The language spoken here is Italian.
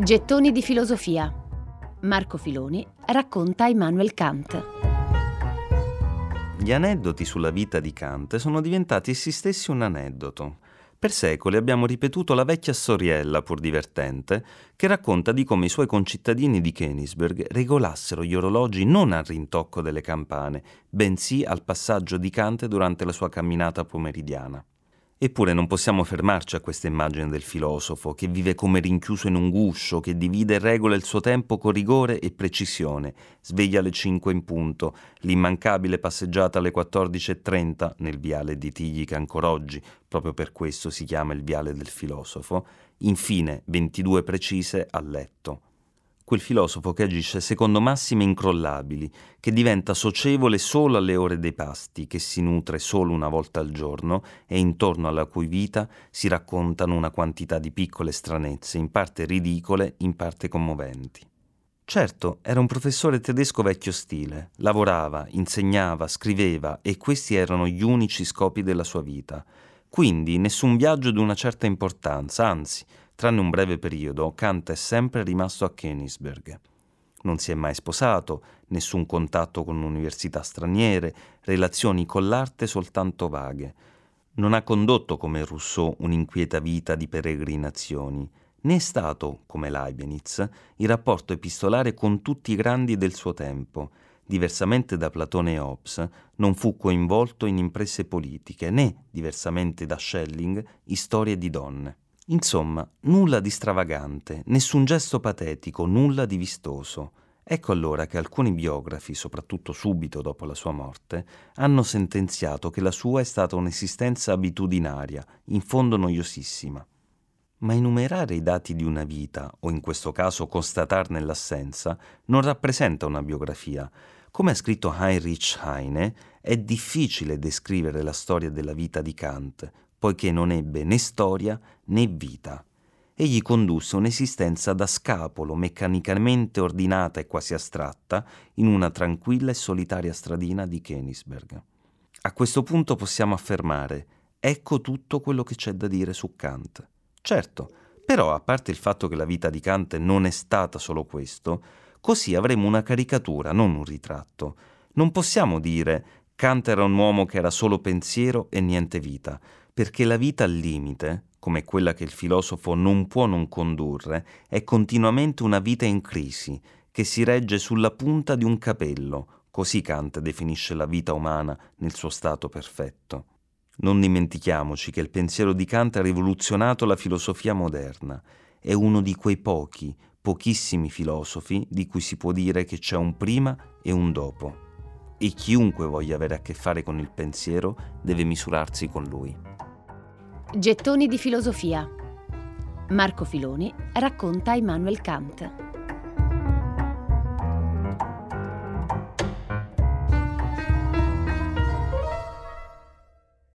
Gettoni di filosofia. Marco Filoni racconta Immanuel Kant. Gli aneddoti sulla vita di Kant sono diventati essi stessi un aneddoto. Per secoli abbiamo ripetuto la vecchia storiella, pur divertente, che racconta di come i suoi concittadini di Königsberg regolassero gli orologi non al rintocco delle campane, bensì al passaggio di Kant durante la sua camminata pomeridiana. Eppure non possiamo fermarci a questa immagine del filosofo che vive come rinchiuso in un guscio, che divide e regola il suo tempo con rigore e precisione, sveglia alle 5 in punto, l'immancabile passeggiata alle 14.30 nel viale di Tigli che ancora oggi, proprio per questo si chiama il viale del filosofo, infine 22 precise a letto quel filosofo che agisce secondo massime incrollabili, che diventa socievole solo alle ore dei pasti, che si nutre solo una volta al giorno e intorno alla cui vita si raccontano una quantità di piccole stranezze, in parte ridicole, in parte commoventi. Certo, era un professore tedesco vecchio stile, lavorava, insegnava, scriveva e questi erano gli unici scopi della sua vita. Quindi nessun viaggio di una certa importanza, anzi, Tranne un breve periodo, Kant è sempre rimasto a Königsberg. Non si è mai sposato, nessun contatto con università straniere, relazioni con l'arte soltanto vaghe. Non ha condotto come Rousseau un'inquieta vita di peregrinazioni, né è stato, come Leibniz, il rapporto epistolare con tutti i grandi del suo tempo. Diversamente da Platone e Hobbes, non fu coinvolto in imprese politiche, né, diversamente da Schelling, in storie di donne. Insomma, nulla di stravagante, nessun gesto patetico, nulla di vistoso. Ecco allora che alcuni biografi, soprattutto subito dopo la sua morte, hanno sentenziato che la sua è stata un'esistenza abitudinaria, in fondo noiosissima. Ma enumerare i dati di una vita, o in questo caso constatarne l'assenza, non rappresenta una biografia. Come ha scritto Heinrich Heine, è difficile descrivere la storia della vita di Kant, poiché non ebbe né storia né vita. Egli condusse un'esistenza da scapolo, meccanicamente ordinata e quasi astratta, in una tranquilla e solitaria stradina di Königsberg. A questo punto possiamo affermare, ecco tutto quello che c'è da dire su Kant. Certo, però a parte il fatto che la vita di Kant non è stata solo questo, così avremo una caricatura, non un ritratto. Non possiamo dire Kant era un uomo che era solo pensiero e niente vita, perché la vita al limite, come quella che il filosofo non può non condurre, è continuamente una vita in crisi, che si regge sulla punta di un capello, così Kant definisce la vita umana nel suo stato perfetto. Non dimentichiamoci che il pensiero di Kant ha rivoluzionato la filosofia moderna, è uno di quei pochi, pochissimi filosofi di cui si può dire che c'è un prima e un dopo. E chiunque voglia avere a che fare con il pensiero deve misurarsi con lui. Gettoni di filosofia. Marco Filoni racconta Immanuel Kant.